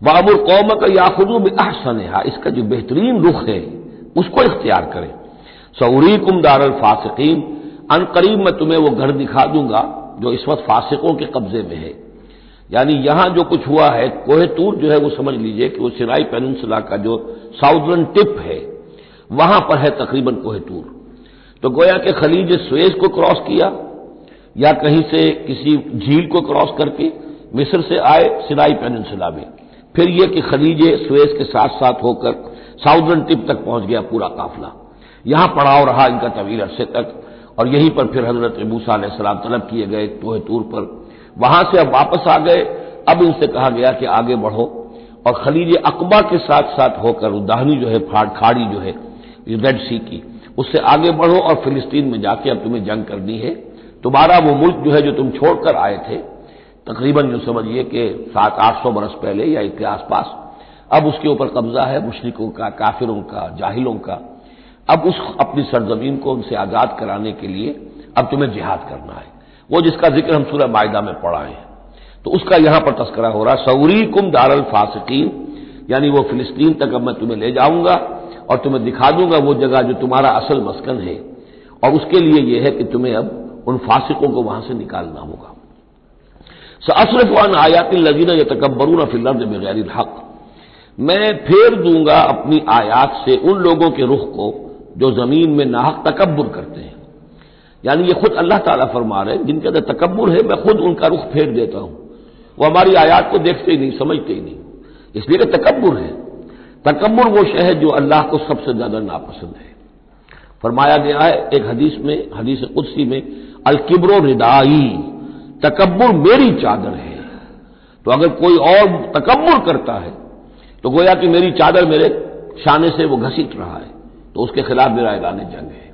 बाबुल कौम का याखुदू में अहसन है इसका जो बेहतरीन रुख है, उसको इख्तियार करें। सऊरी कुम दारल फासिकीन, अन करीब मैं तुम्हें वो घर दिखा दूँगा, जो इस वक्त फासिकों के कब्जे में है। यानी यहाँ जो कुछ हुआ है, कोहतूर जो है वो समझ लीजिए कि वो सिराई पेनसुला का जो साउदर्न टिप है, वहाँ पर है तकरीबन कोहतूर। तो गोया के खलीज स्वेज को क्रॉस किया, या कहीं से किसी झील को क्रॉस करके मिस्र से आए सिराई पेनसुला में। फिर यह कि खलीज स्वेज के साथ साथ होकर साउदर्न टिप तक पहुँच गया पूरा काफिला। यहाँ पड़ाव रहा इनका तवील अरसे तक, और यहीं पर फिर हज़रत मूसा सलाम तलब किए गए तोहे तूर पर। वहाँ से अब वापस आ गए। अब इनसे कहा गया कि आगे बढ़ो, और खलीज अकबा के साथ साथ होकर उदाहनी जो है, फाड़, खाड़ी जो है रेड सी की, उससे आगे बढ़ो और फिलिस्तीन में जाके अब तुम्हें जंग करनी है। तुम्हारा वो मुल्क जो है, जो तुम छोड़कर आए थे तकरीबन जो समझिए कि सात, आठ सौ बरस पहले या इसके आसपास, अब उसके ऊपर कब्जा है मुशरकों का, काफिरों का, जाहिलों का। अब उस अपनी सरजमीन को उनसे आज़ाद कराने के लिए अब तुम्हें जिहाद करना है। वो जिसका ज़िक्र हम सूरह मायदा में पढ़ाए हैं। तो उसका यहाँ पर तस्करा हो रहा है सऊरी कुम दारल फासिकीन, यानी वो फिलिस्तीन तक अब मैं तुम्हें ले जाऊँगा और तुम्हें दिखा दूँगा वो जगह जो तुम्हारा असल मस्कन है। और उसके लिए यह है कि तुम्हें अब उन फासिकों को वहाँ से निकालना होगा। असरफान आयातिल लजीना या तकबरून फिलर्द बगैर हक मैं फेर दूँगा अपनी आयात से उन लोगों के रुख को जो ज़मीन में नाहक तकबर करते हैं यानी ये खुद अल्लाह ताला फरमा रहे हैं जिनके अंदर तकबर है मैं खुद उनका रुख फेर देता हूँ वो हमारी आयात को देखते ही नहीं समझते ही नहीं इसलिए कि तकबर है तकबर वो शह है जो अल्लाह को सबसे ज़्यादा नापसंद है फरमाया गया है एक हदीस में हदीस कुदसी में अलकिब्रो रिदाई तकबर मेरी चादर है। तो अगर कोई और तकबर करता है तो गोया कि मेरी चादर मेरे शाने से वो घसीट रहा है तो उसके खिलाफ मेरा ऐलान जंग है।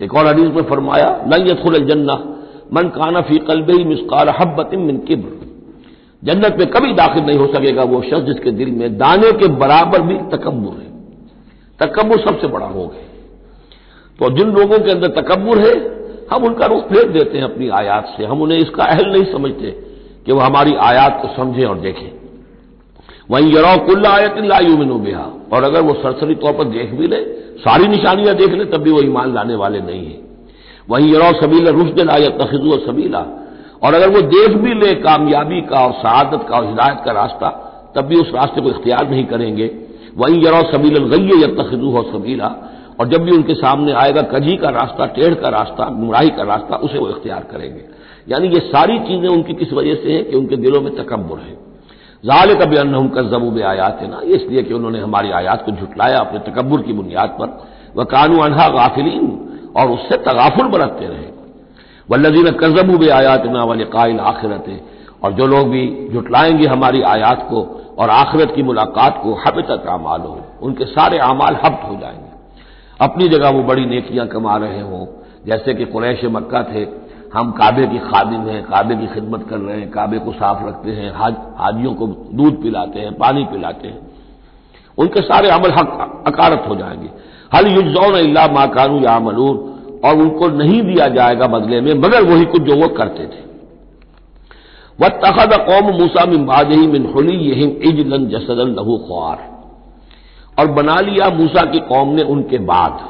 एक और हदीस में फरमाया, लन खुल जन्ना मन काना फ़ी कल्ब ही मिसकार हब्बतिम मिन किब्र। जन्नत में कभी दाखिल नहीं हो सकेगा वो शख्स जिसके दिल में दाने के बराबर भी तकबर है। तकबर सबसे बड़ा रोग है। तो जिन लोगों के अंदर तकबर है हम उनका रुख फेर देते हैं अपनी आयात से। हम उन्हें इसका अहल नहीं समझते कि वह हमारी आयात को समझें और देखें। वहीं यरो कुल्ला आयत लायुमिनो बिहा। और अगर वो सरसरी तौर पर देख भी ले, सारी निशानियाँ देख ले, तब भी वो ईमान लाने वाले नहीं है। वहीं यरो सबीला रुशद आयत तखजू सबीला। और अगर वो देख भी ले कामयाबी का और शहादत का और हिदायत का रास्ता, तब भी उस रास्ते को इख्तियार नहीं करेंगे। वहीं यरो सबील गई या तखजू सबीला। और जब भी उनके सामने आएगा, कजी का रास्ता, टेढ़ का रास्ता गुमराही का रास्ता, उसे वो इख्तियार करेंगे। यानी ये सारी चीज़ें उनकी किस वजह से है कि उनके दिलों में तकबर है। जाल कभी अन्न का जबूब आयात है ना इसलिए कि उन्होंने हमारी आयात को झुटलाया अपने तकबर की बुनियाद पर। वह कानू अनहा गाफिलीन, और उससे तगाफुल बरतते रहे। वल्लजीन कजबूब आयात ना वाले कायल आखिरत, और जो लोग भी झुटलाएँगे हमारी आयात को और आखिरत की मुलाकात को हब तक अमाल हो, उनके सारे अमाल हब्त हो जाएँगे। अपनी जगह वो बड़ी नेकियाँ कमा रहे हों। जैसे कि कुरैश मक्का थे, हम काबे की खादिम हैं, काबे की खिदमत कर रहे हैं, काबे को साफ़ रखते हैं, हाज, हाजियों को दूध पिलाते हैं, पानी पिलाते हैं। उनके सारे अमल हक, अकारत हो जाएँगे। हल युजौन अल्लाह माकानू या मलूर और उनको नहीं दिया जाएगा बदले में, मगर वही कुछ जो वो करते थे। वह तखद कौम मूसा बाजही मिन हुली यहिम इजलन जसदन लहू ख्वार। और बना लिया मूसा की कौम ने उनके बाद।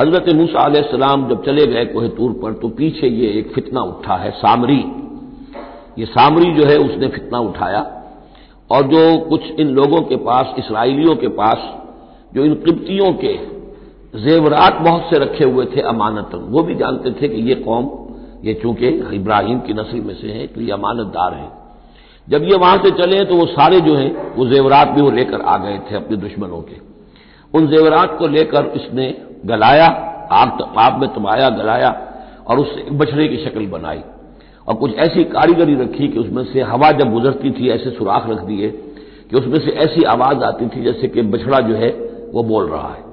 हज़रत मूसा आसलाम जब चले गए कोहतूर पर तो पीछे ये एक फितना उठा है, सामरी। ये सामरी जो है, उसने फितना उठाया। और जो कुछ इन लोगों के पास, इसराइलियों के पास, जो इन किब्तियों के जेवरात बहुत से रखे हुए थे अमानतन वो भी जानते थे कि ये कौम, ये चूँकि इब्राहिम की नस्ल में से है तो ये अमानतदार है। जब ये वहाँ से चले तो वो सारे जो हैं, वो जेवरात भी वो लेकर आ गए थे अपने दुश्मनों के। उन जेवरात को लेकर इसने गलाया, आग आग में तमाया, गलाया और उससे बछड़े की शक्ल बनाई और कुछ ऐसी कारीगरी रखी कि उसमें से हवा जब गुजरती थी, ऐसे सुराख रख दिए कि उसमें से ऐसी आवाज़ आती थी जैसे कि बछड़ा जो है, वो बोल रहा है।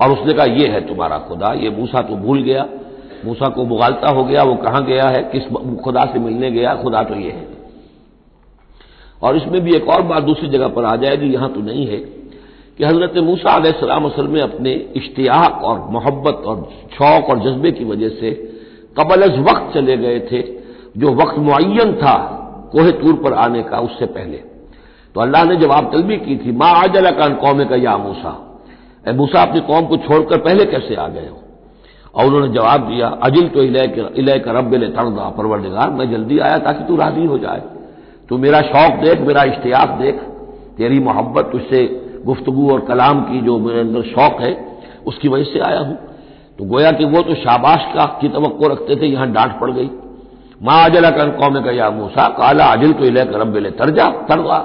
और उसने कहा यह है तुम्हारा खुदा, ये मूसा तो भूल गया। मूसा को मुगालता हो गया, वो कहाँ गया है, किस खुदा से मिलने गया, खुदा तो ये है। और इसमें भी एक और बात दूसरी जगह पर आ जाएगी यहाँ तो नहीं है कि हज़रत मूसा आसलाम असल में अपने इश्तियाक और मोहब्बत और शौक और जज्बे की वजह से कबल अज वक्त चले गए थे, जो वक्त मुन था कोहे तूर पर आने का उससे पहले। तो अल्लाह ने जवाब तलबी की थी, माँ आजल कान कौम का या मूसा, ए मूसा अपनी कौम को छोड़कर पहले कैसे आ गए हो? और उन्होंने जवाब दिया, अजिल तो इलय का रब ले तड़दा, परवरदिगार, मैं जल्दी आया ताकि तू राज़ी हो जाए। तू मेरा शौक देख, मेरा इश्तियाक देख। तेरी मोहब्बत तुझसे गुफ्तगु और कलाम की जो मेरे अंदर शौक है, उसकी वजह से आया हूँ। तो गोया कि वो तो शाबाश का, की तो रखते थे, यहाँ डांट पड़ गई। माँ अजला कन कौम का या मूसा, काला अजिल तो इले रब ले तरजा तरवा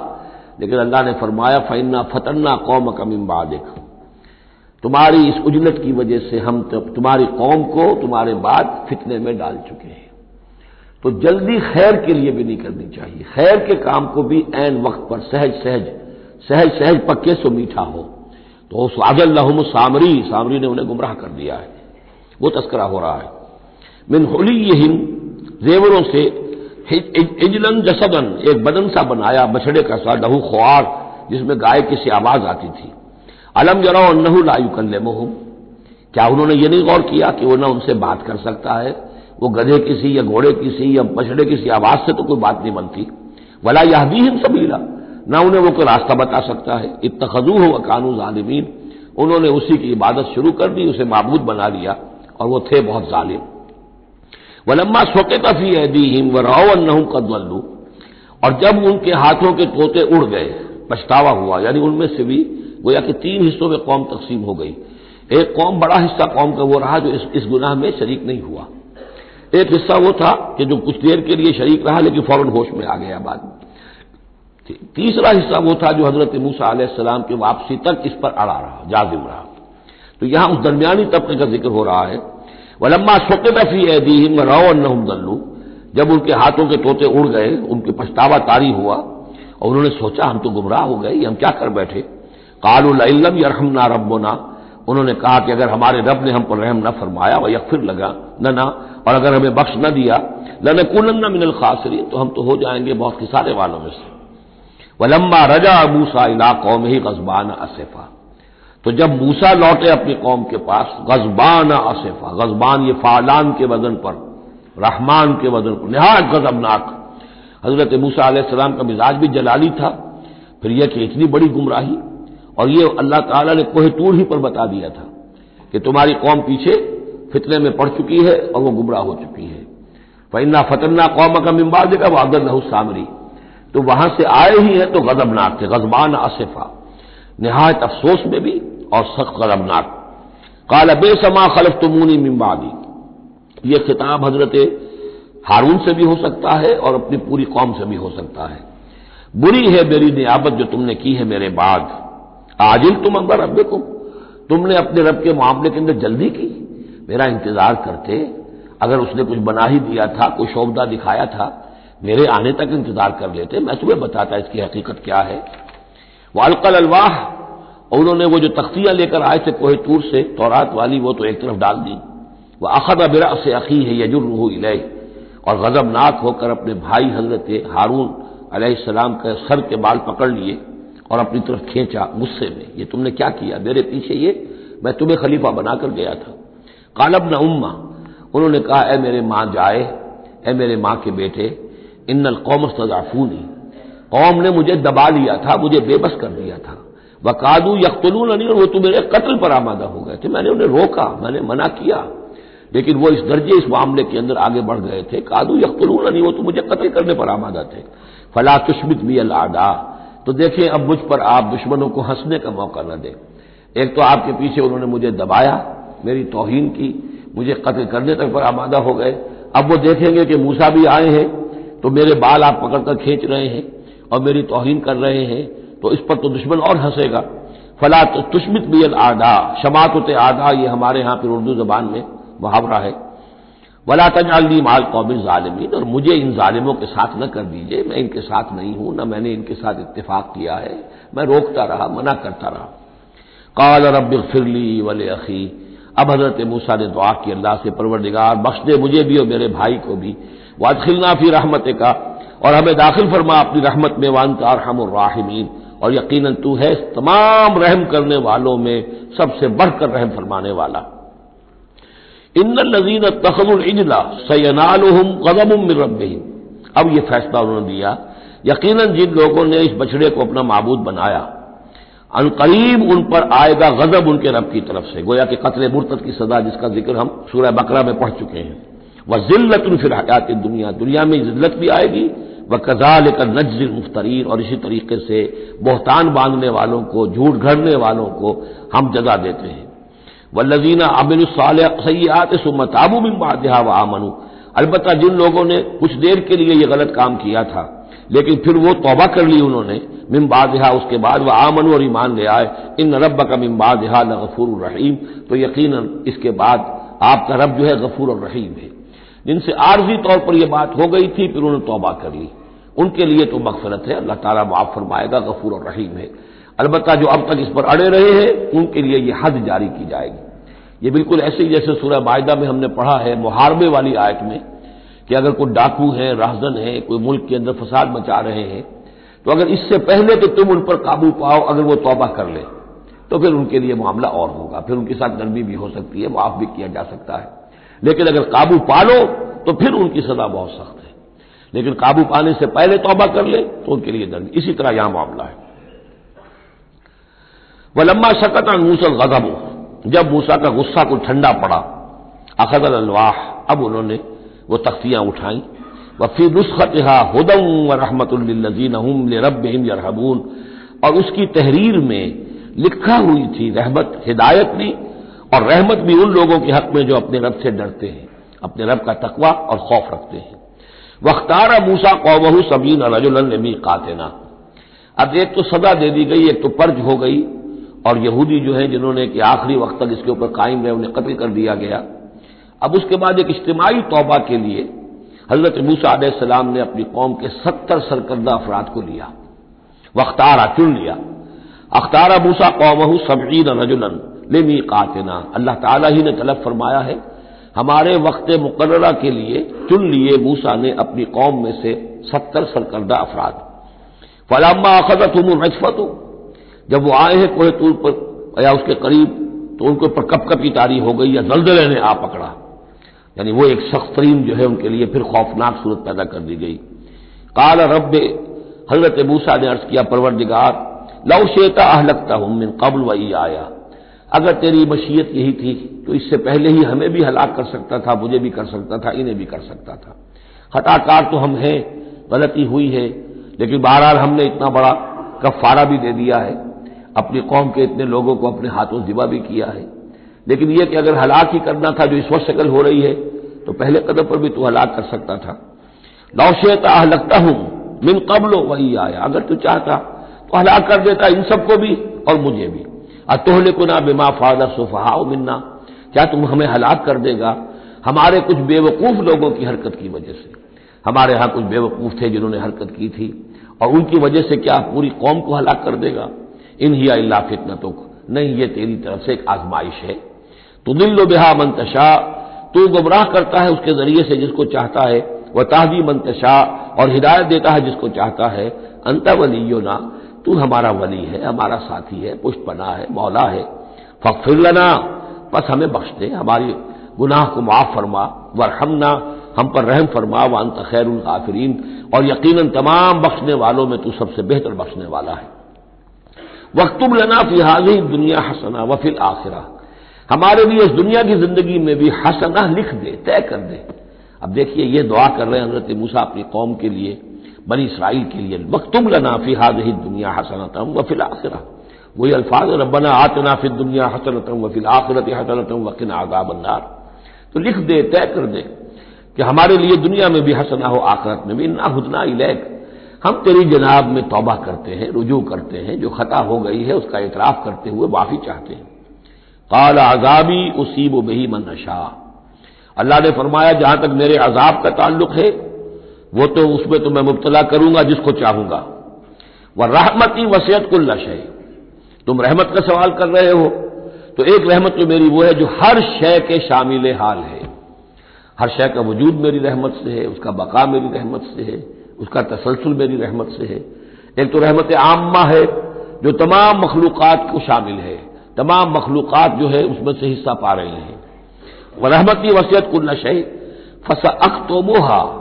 लेकिन अल्लाह ने फरमाया, फन्ना फतन्ना कौम कमिम बादिक। तुम्हारी इस उजलत की वजह से हम तुम्हारी कौम को तुम्हारे बाद फितने में डाल चुके हैं। तो जल्दी खैर के लिए भी नहीं करनी चाहिए। खैर के काम को भी एन वक्त पर सहज सहज सहज सहज पक्के सो मीठा हो। तो उस आजल्लाहम सामरी सामरी ने उन्हें गुमराह कर दिया है। वो तस्करा हो रहा है। मिन होली यहिन जेवरों से इजलन जसदन, एक बदन सा बनाया, बछड़े का सा लहू ख्वार जिसमें गाय की सी आवाज़ आती थी। अलम जरा नहू लायु कल्ले क्या उन्होंने ये नहीं गौर किया कि वो ना उनसे बात कर सकता है? वो गधे किसी या घोड़े किसी या बछड़े किसी आवाज़ से तो कोई बात नहीं बनती। वला यह भी हिम सबीला। ना उन्हें वो कोई रास्ता बता सकता है। इतना इतखजू हो कानून आलिमीन उन्होंने उसी की इबादत शुरू कर दी उसे मबूद बना लिया और वो थे बहुत जालिम। वलम्मा सोके तफी हिम व राव कदवल्लू और जब उनके हाथों के तोते उड़ गए पछतावा हुआ यानी उनमें से भी गोया कि तीन हिस्सों में कौम तकसीम हो गई। एक कौम बड़ा हिस्सा कौम का वो रहा जो इस, इस गुनाह में शरीक नहीं हुआ। एक हिस्सा वो था कि जो कुछ देर के लिए शरीक रहा, लेकिन फ़ौरन होश में आ गया बाद तीसरा हिस्सा वो था जो हज़रत मूसा आसलाम की वापसी तक इस पर अड़ा रहा, जाजिम रहा। तो यहाँ उस दरमियानी तबके का ज़िक्र हो रहा है। वलम्मा शोकदफी एदीम रौन दल्लू। जब उनके हाथों के तोते उड़ गए, उनके पछतावा तारी हुआ, और उन्होंने सोचा, हम तो गुमराह हो गए हम क्या कर बैठे? कालुल्लम ना रबोना उन्होंने कहा कि अगर हमारे रब ने हम पर रहम न फरमाया, वह यकफिर लगा, न ना। और अगर हमें बख्श न दिया लन कुलन्ना मिनल खासरी तो हम तो हो जाएँगे बहुत किसारे वालों में से। वलम्बा रजा मूसा इला कौम ही गजबान असफा। तो जब मूसा लौटे अपनी कौम के पास, गजबान असफा, गजबान ये फालान के वज़न पर, रहमान के वज़न पर, निहायत गजबनाक। हज़रत मूसा आसलाम का मिजाज भी जलाली था। फिर यह कि इतनी बड़ी गुमराही और ये अल्लाह ताला ने कोहे टूर ही पर बता दिया था कि तुम्हारी कौम पीछे फितने में पड़ चुकी है और वो गुमराह हो चुकी है। फन्ना फतन्ना कौम का मिम्बार देगा वो अगर नहू सामरी। तो वहाँ से आए ही हैं तो गजबनाक थे, गजबान आसिफा। नहायत अफसोस में भी और सख्त गजबनाक काला बेसमा खलफ तुमूनी मिम्बादी ये खिताब हज़रत हारून से भी हो सकता है और अपनी पूरी कौम से भी हो सकता है। बुरी है मेरी नियाबत जो तुमने की है मेरे बाद। आजिल तुम अंदर रब को। तुमने अपने रब के मामले के अंदर जल्दी की। मेरा इंतज़ार करते, अगर उसने कुछ बना ही दिया था, कोई शोभदा दिखाया था, मेरे आने तक इंतज़ार कर लेते। मैं तुम्हें बताता इसकी हकीकत क्या है। वालकल अलवाह उन्होंने वो जो तख्तियाँ लेकर आए थे कोहे तूर से, तौरात वाली, वो तो एक तरफ़ डाल दी। वह अखद बिरा से अखी है यजुर्रू इले और गजबनाक होकर अपने भाई हज़रत हारून अलैहिस्सलाम के सर के बाल पकड़ लिए। और अपनी तरफ़ खींचा गुस्से में, ये तुमने क्या किया? मेरे पीछे ये, मैं तुम्हें खलीफा बनाकर गया था। कालब न उम्मा, उन्होंने कहा, ए मेरे माँ जाए, ए मेरे माँ के बेटे, इन्नल कौम सजाफूनी कौम ने मुझे दबा लिया था, मुझे बेबस कर दिया था। वकादू यख्तलून नहीं वो तो मेरे कत्ल पर आमादा हो गए थे। मैंने उन्हें रोका, मैंने मना किया, लेकिन वो इस दर्जे, इस मामले के अंदर आगे बढ़ गए थे। कादू यख्तलून नहीं वो तो मुझे कत्ल करने पर आमादा थे। फला तुशमित भी अलादा तो देखें, अब मुझ पर आप दुश्मनों को हंसने का मौका न दें। एक तो आपके पीछे उन्होंने मुझे दबाया, मेरी तोहीन की, मुझे कत्ल करने तक पर आमादा हो गए। अब वो देखेंगे कि मूसा भी आए हैं तो मेरे बाल आप पकड़कर खींच रहे हैं और मेरी तोहीन कर रहे हैं तो इस पर तो दुश्मन और हंसेगा। फला तुष्मित बियल आदा शमात आदा, ये हमारे यहाँ फिर उर्दू जबान में मुहावरा है। वला तजाली माल कौमिल ालमीन और मुझे इन ालिमों के साथ न कर दीजिए, मैं इनके साथ नहीं हूँ, न मैंने इनके साथ इतफाक किया है, मैं रोकता रहा, मना करता रहा। काल रब फिरली वले अखी, अब हज़रत मूसा ने दुआ की अल्लाह से, परवरदिगार, बख्श दे मुझे भी और मेरे भाई को भी। वादखिलना फ़ी रहमत का और हमें दाखिल फरमा अपनी रहमत में वान हम राहमीन। और यकीन तू है तमाम रहम करने वालों में सबसे बढ़कर रहम फरमाने वाला। इन नजीन तखजुलजला सैनालहम गजम रबी अब यह फैसला उन्होंने दिया यकीन जिन लोगों ने इस बछड़े को अपना मबूद बनाया अनकरीब उन पर आएगा गजब उनके रब की तरफ़ से। गोया कि कतल मुर्तद की सजा जिसका ज़िक्र हम सूर्य बकरा में पढ़ चुके हैं। वह जिल्लत फिर हयात दुनिया दुनिया में जिल्लत भी आएगी। वह कजा लेकर नज़र मुफ्तरीन, और इसी तरीके से बोहतान बांधने वालों को, झूठ घड़ने वालों को हम जजा देते हैं। वल्लजीना अमिन सयात सुमताबू बिन बादहा व आमनु। अलबत् जिन लोगों ने कुछ देर के लिए यह गलत काम किया था, लेकिन फिर वो तौबा कर ली उन्होंने मिम्बादहा उसके बाद वह आमन और ईमान ले आए इन रब का मिम्बादहा गफूर रहीम। तो यकीन इसके बाद आपका रब जो है गफूर और रहीम है। जिनसे आर्जी तौर पर यह बात हो गई थी, फिर उन्होंने तौबा कर ली। उनके लिए तो मकफरत है, अल्लाह ताला माफ़ फरमाएगा गफूर और रहीम है। अलबत् जो अब तक इस पर अड़े रहे हैं, उनके लिए यह हद जारी की जाएगी। ये बिल्कुल ऐसे ही जैसे सूर्य मायदा में हमने पढ़ा है, मुहारबे वाली आयत में, कि अगर कोई डाकू है राहजन है, कोई मुल्क के अंदर फसाद मचा रहे हैं तो अगर इससे पहले कि तुम उन पर काबू पाओ, अगर वो तौबा कर ले तो फिर उनके लिए मामला और होगा। फिर उनके साथ नरमी भी हो सकती है, माफ़ भी किया जा सकता है। लेकिन अगर काबू पा लो तो फिर उनकी सजा बहुत सख्त है। लेकिन काबू पाने से पहले तौबा कर ले तो उनके लिए दर्द इसी तरह यहाँ मामला है। वह लंबा शकत मूसल गजब। जब मूसा का गुस्सा को ठंडा पड़ा अखदल अलवाह, अब उन्होंने वो तख्तियाँ उठाई। वफी नुस्खत हदम व रहमतुल्लिन रब और उसकी तहरीर में लिखा हुई थी रहमत, हिदायत भी और रहमत भी उन लोगों के हक में जो अपने रब से डरते हैं, अपने रब का तकवा और खौफ रखते हैं। वख्तारा मूसा कौबहू सबीन रजुलमी कातना अब एक तो सदा दे दी गई, एक तो पर्ज हो गई। और यहूदी जो है, जिन्होंने कि आखिरी वक्त तक इसके ऊपर कायम रहे, उन्हें कत्ल कर दिया गया। अब उसके बाद एक इज्तमाही तौबा के लिए हज़रत मूसा सलाम ने अपनी कौम के सत्तर सरकर्दा अफराद को लिया वख्तारा चुन लिया। अख्तारा मूसा कौमहू सबीन रजुलन लेमी कातना। अल्लाह ताला ही ने तलब फरमाया है, हमारे वक्त मुकर्रा के लिए चुन लिए मूसा ने अपनी कौम में से सत्तर सरकर्दा अफराद। फलामा अखदत हम रजफत। जब वो आए हैं कोहतूर पर, या उसके करीब तो उनके ऊपर कप कपी तारी हो गई, या दलदले ने आ पकड़ा। यानी वो एक सख्त तरीन जो है उनके लिए फिर खौफनाक सूरत पैदा कर दी गई। काल रब हज़रत मूसा ने अर्ज़ किया, परवरदिगार लव शेता अहलकता हूँ मिन कबल वही आया। अगर तेरी मशीयत यही थी तो इससे पहले ही हमें भी हलाक कर सकता था, मुझे भी कर सकता था, इन्हें भी कर सकता था। हताकार तो हम हैं, गलती हुई है, लेकिन बहरहाल हमने इतना बड़ा कफारा भी दे दिया है। अपनी कौम के इतने लोगों को अपने हाथों जिबा भी किया है। लेकिन यह कि अगर हलाक ही करना था, जो इस वक्त शक्ल हो रही है तो पहले कदम पर भी तू हलाक कर सकता था। नौशेता लगता हूँ मिन कबलो वही आया। अगर तू चाहता तो हलाक कर देता इन सबको भी और मुझे भी। अतोहले को ना बिमा फादर सुफहाओ मिन्ना। क्या तुम हमें हलाक कर देगा? हमारे कुछ बेवकूफ़ लोगों की हरकत की वजह से। हमारे यहाँ कुछ बेवकूफ़ थे जिन्होंने हरकत की थी। और उनकी वजह से क्या पूरी कौम को हलाक कर देगा? इन ही अल्लाह फितना तो नहीं, ये तेरी तरफ़ से एक आजमाइश है। तो दिल्लो बेहा मंतशा तू गुमराह करता है उसके ज़रिए से जिसको चाहता है वह ताहदी मंतशा और हिदायत देता है जिसको चाहता है। अंत वलीयो ना, तू हमारा वली है, हमारा साथी है पुष्पना है, मौला है। फ़िर लना, बस हमें बख्श दे, हमारी गुनाह को माफ़ फरमा, वरहमना, हम पर रहम फरमा, व अंत खैर काफरीन और यकीनन तमाम बख्शने वालों में तू सबसे बेहतर बख्शने वाला है। वक्तुब लना फिहाजी दुनिया हसना वफिल आखिरा। हमारे लिए इस दुनिया की ज़िंदगी में भी हसना लिख दे, तय कर दे। अब देखिए, ये दुआ कर रहे हैं हज़रत मूसा अपनी कौम के लिए, बनी इसराइल के लिए। वक्तुम लना फिहाज ही दुनिया हसनतम व फिल आखिरा। वही अल्फाज रबना आतना फिर दुनिया हसनत वफिल आखिरत हसनत वकिन आगा बंदार तो लिख दे, तय कर दे कि हमारे लिए दुनिया में भी हसना हो, आखिरत में भी। ना हुदना इलेक। हम तेरी जनाब में तौबा करते हैं, रुजू करते हैं, जो खता हो गई है, उसका इतराफ करते हुए माफ़ी चाहते हैं। काल आजाबी उसीब बही मन नशा। अल्लाह ने फरमाया, जहाँ तक मेरे अजाब का ताल्लुक है, वो तो उसमें तो मैं मुबतला करूँगा, जिसको चाहूँगा। वह रहमती वसीयत कुल है तुम रहमत का सवाल कर रहे हो तो एक रहमत तो मेरी वो है, जो हर शय के शामिल हाल है। हर शय का वजूद मेरी रहमत से है, उसका बका मेरी रहमत से है। उसका तसलसल मेरी रहमत से है। एक तो रहमत आम्मा है, जो तमाम मखलूक़ात को शामिल है। तमाम मखलूक़ात जो है, उसमें से हिस्सा पा रहे हैं। वह रहमती वसीयत कुल शय फसा अख तो मोहा।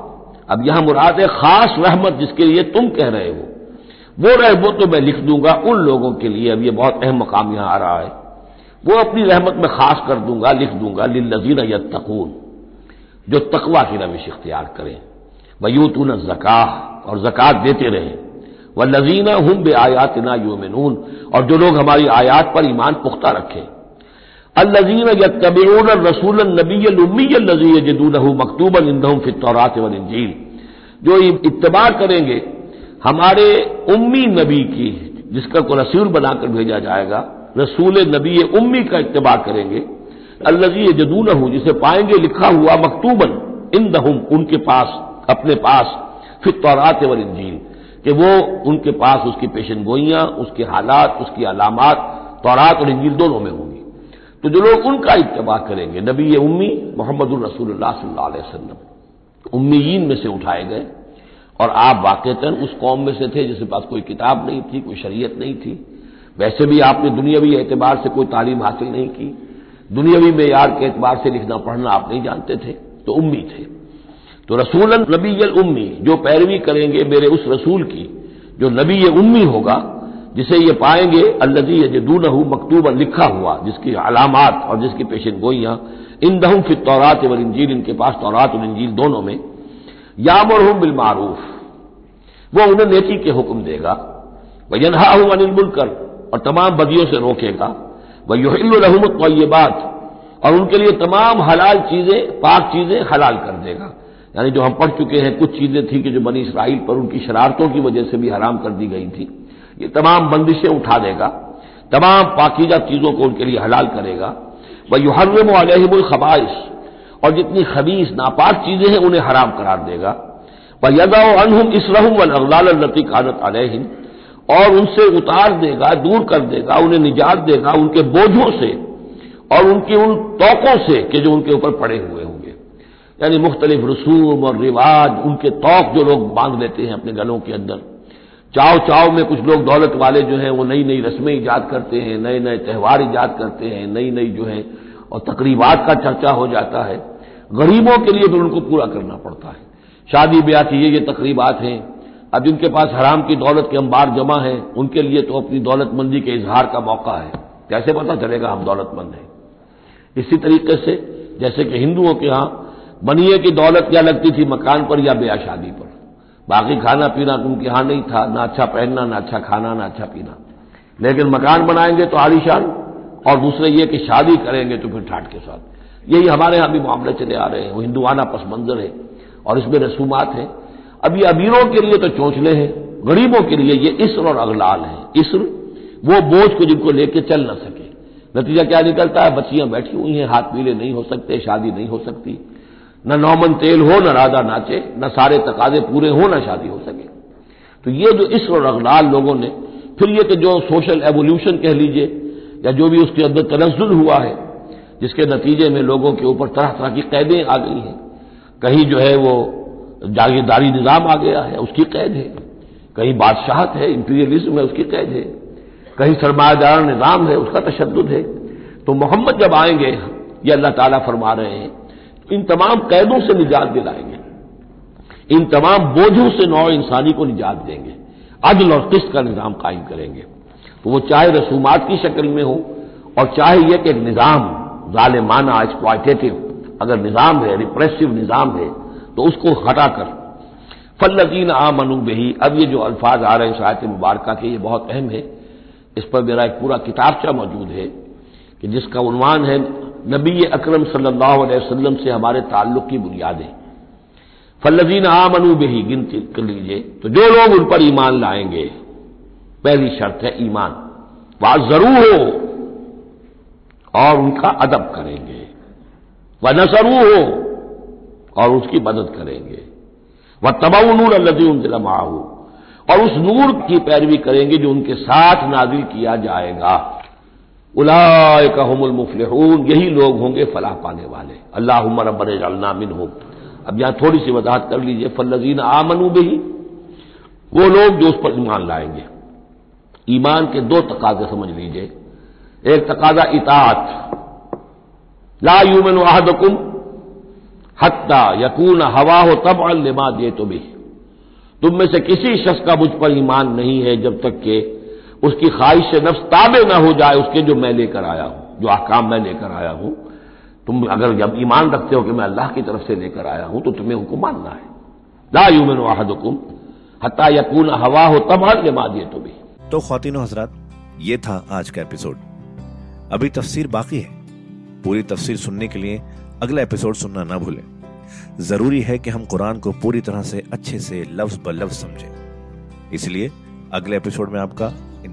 अब यहाँ मुराद है, खास रहमत जिसके लिए तुम कह रहे हो। वो रहे वो तो मैं लिख दूँगा उन लोगों के लिए। अब ये बहुत अहम मकाम यहाँ आ रहा है। वो अपनी रहमत में खास कर दूँगा, लिख दूँगा, लिल्लजीन यत्तकून, जो तकवा की रविश इख्तियार करें। वयूतून जकाह और जक़ात देते रहें। व लजीना हम बे आयात ना योमिनून, और जो लोग हमारी आयात पर ईमान पुख्ता रखें। अल्लजीन यतबीन रसूल नबी उम्मी लजी जदून मकतूबन इंदहम फितौरात व इंजील। जो इतबा करेंगे, हमारे उम्मी नबी की, जिसका को रसूल बनाकर भेजा जाएगा, रसूल नबी उम्मी का इतबा करेंगे। अल्लजी जदून जिसे पाएँगे लिखा हुआ मकतूबन इन दहुम उनके पास अपने पास फिर तौरात व इंजील, कि वो उनके पास उसकी पेशन गोइयाँ उसके हालात, उसकी अलामत, तौरात और इंजील दोनों में होंगी। तो जो लोग उनका इतबा करेंगे, नबी उम्मी मोहम्मद रसूलुल्लाह सल्लल्लाहु उम्मीन में से उठाए गए, और आप वाकता उस कौम में से थे जिसके पास कोई किताब नहीं थी, कोई शरीयत नहीं थी। वैसे भी आपने दुनियावी एतबार से कोई तालीम हासिल नहीं की। दुनियावी मैार के एतबार से लिखना, पढ़ना आप नहीं जानते थे तो उम्मी थे तो रसूलन नबी उम्मी, जो पैरवी करेंगे मेरे उस रसूल की, जो नबी उम्मी होगा, जिसे ये पाएँगे, अल्लजी यजदून मकतूब लिखा हुआ, जिसकी अलामत और जिसकी पेशन गोइयाँ इन दहम फिर तौरात व इंजील, इनके पास तौरात और इंजील दोनों में यामर हूँ बिलमारूफ वो उन्हें नेकी के हुक्म देगा वह यनहा हूँ अनिल मुलकर, और तमाम बदियों से रोकेगा वह युहिलहमत व ये बात और उनके लिए तमाम हलाल चीज़ें, पाक चीज़ें हलाल कर देगा। यानी जो हम पढ़ चुके हैं, कुछ चीज़ें थी कि जो बनी इसराइल पर उनकी शरारतों की वजह से भी हराम कर दी गई थी। ये तमाम बंदिशें उठा देगा, तमाम पाकिजा चीज़ों को उनके लिए हलाल करेगा। वह युहरम अलहमुल खबाइश, और जितनी खबीस, नापाक चीज़ें हैं, उन्हें हराम करार देगा। वह यदा अनहुम इसरहम वल अगलाल लती कानत अलहिम, और उनसे उतार देगा, दूर कर देगा, उन्हें निजात देगा, उनके बोझों से और उनकी उन तोकों से कि जो उनके ऊपर पड़े हुए होंगे यानी मुख्तलिफ़ रसूम और रिवाज, उनके तोक जो लोग बाँध लेते हैं अपने गलों के अंदर। चाव चाव में कुछ लोग दौलत वाले जो हैं, वो नई नई रस्में ईजाद करते हैं नए नए त्यौहार ईजाद करते हैं नई नई जो है, और तकरीबात का चर्चा हो जाता है। गरीबों के लिए फिर उनको पूरा करना पड़ता है। शादी ब्याह की ये ये तकरीबात हैं। अब जिनके पास हराम की दौलत के अंबार जमा है, उनके लिए तो अपनी दौलतमंदी के इजहार का मौका है। कैसे पता चलेगा हम दौलतमंद हैं? इसी तरीके से, जैसे कि हिंदुओं के यहाँ बनिए की दौलत क्या लगती थी मकान पर या ब्याह शादी पर? बाकी खाना पीना उनके यहाँ नहीं था, ना अच्छा पहनना, ना अच्छा खाना, ना अच्छा पीना। लेकिन मकान बनाएँगे तो आलिशान, और दूसरे ये कि शादी करेंगे तो फिर ठाट के साथ। यही हमारे यहाँ भी मामले चले आ रहे हैं। वो हिंदुआना पस मंजर है, और इसमें रसूमात है। अब ये अमीरों के लिए तो चौंचले हैं, गरीबों के लिए ये इसर और अगलाल है। इसर, वो बोझ को जिनको लेके चल न सके। नतीजा क्या निकलता है? बच्चियाँ बैठी हुई हैं, हाथ पीले नहीं हो सकते, शादी नहीं हो सकती। न नौमन तेल हो, न राधा नाचे, न सारे तकाजे पूरे हो, न शादी हो सके। तो ये जो इसर और लोगों ने, फिर ये कि जो सोशल एवोल्यूशन कह लीजिए, या जो भी उसके अंदर तनजुल हुआ है, जिसके नतीजे में लोगों के ऊपर तरह तरह की कैदें आ गई हैं। कहीं जो है वो जागीरदारी निज़ाम आ गया है, उसकी कैद है। कहीं बादशाहत है इंपीरियलिज्म है, उसकी कैद है। कहीं सरमायादार निज़ाम है, उसका तशद है। तो मोहम्मद जब आएँगे, ये अल्लाह ताला फरमा रहे हैं इन तमाम कैदों से निजात दिलाएँगे। इन तमाम बोझों से नौ इंसानी को निजात देंगे। अदल और किस्त का निज़ाम कायम करेंगे। तो वो चाहे रसूमात की शक्ल में हो और चाहे यह कि एक निज़ाम ालिमाना एक्सप्लाइटेटिव अगर निज़ाम है रिप्रेसिव निज़ाम है तो उसको हटाकर फल्लजीन आ मनु बही, अब ये जो अल्फाज आ रहे हैं शायद मुबारक के, ये बहुत अहम है। इस पर मेरा एक पूरा किताबचा मौजूद है कि जिसका उन्वान है नबी अकरम सल्लल्लाहु अलैहि वसल्लम से हमारे ताल्लुक की बुनियादें फल्लजीन आमनू बेही, गिनती कर लीजिए। तो जो लोग उन पर ईमान लाएँगे, पहली शर्त है ईमान। वह ज़रूर हो और उनका अदब करेंगे। वह नसरू हो और उसकी मदद करेंगे। वह तबाऊ नूर अल्लजी उन माहू। और उस नूर की पैरवी करेंगे जो उनके साथ नाजिल किया जाएगा। उलाय का हमल मुफलहून, यही लोग होंगे फलाह पाने वाले। अल्लाह रबर अल्लाह मिन हो अब यहाँ थोड़ी सी वजाहत कर लीजिए, फल्लजीन आमनू भी वो लोग जो उस पर ईमान लाएँगे। ईमान के दो तकाजे समझ लीजिए। एक तकाजा इतात ला यूमन आहदकुम हत्ता यकून हवा हो तब लिमा दे तो भी तुम में से किसी शख्स का मुझ पर ईमान नहीं है जब तक कि उसकी ख्वाहिश नफ्स ताबे ना हो जाए, उसके जो मैं लेकर आया हूँ, जो अहकाम मैं लेकर आया हूँ, तुम अगर जब ईमान रखते हो कि मैं अल्लाह की तरफ़ से लेकर आया हूँ तो तुम्हें हुक्म मानना है। ला यूमन वाहदुकुम हता यकून हवा हो हर जमा दिए भी तो खातिन हजरात, ये था आज का एपिसोड। अभी तफसीर बाकी है। पूरी तफसीर सुनने के लिए अगला एपिसोड सुनना ना भूलें। ज़रूरी है कि हम कुरान को पूरी तरह से अच्छे से लफ्ज ब लफ्ज समझें। इसलिए अगले एपिसोड में आपका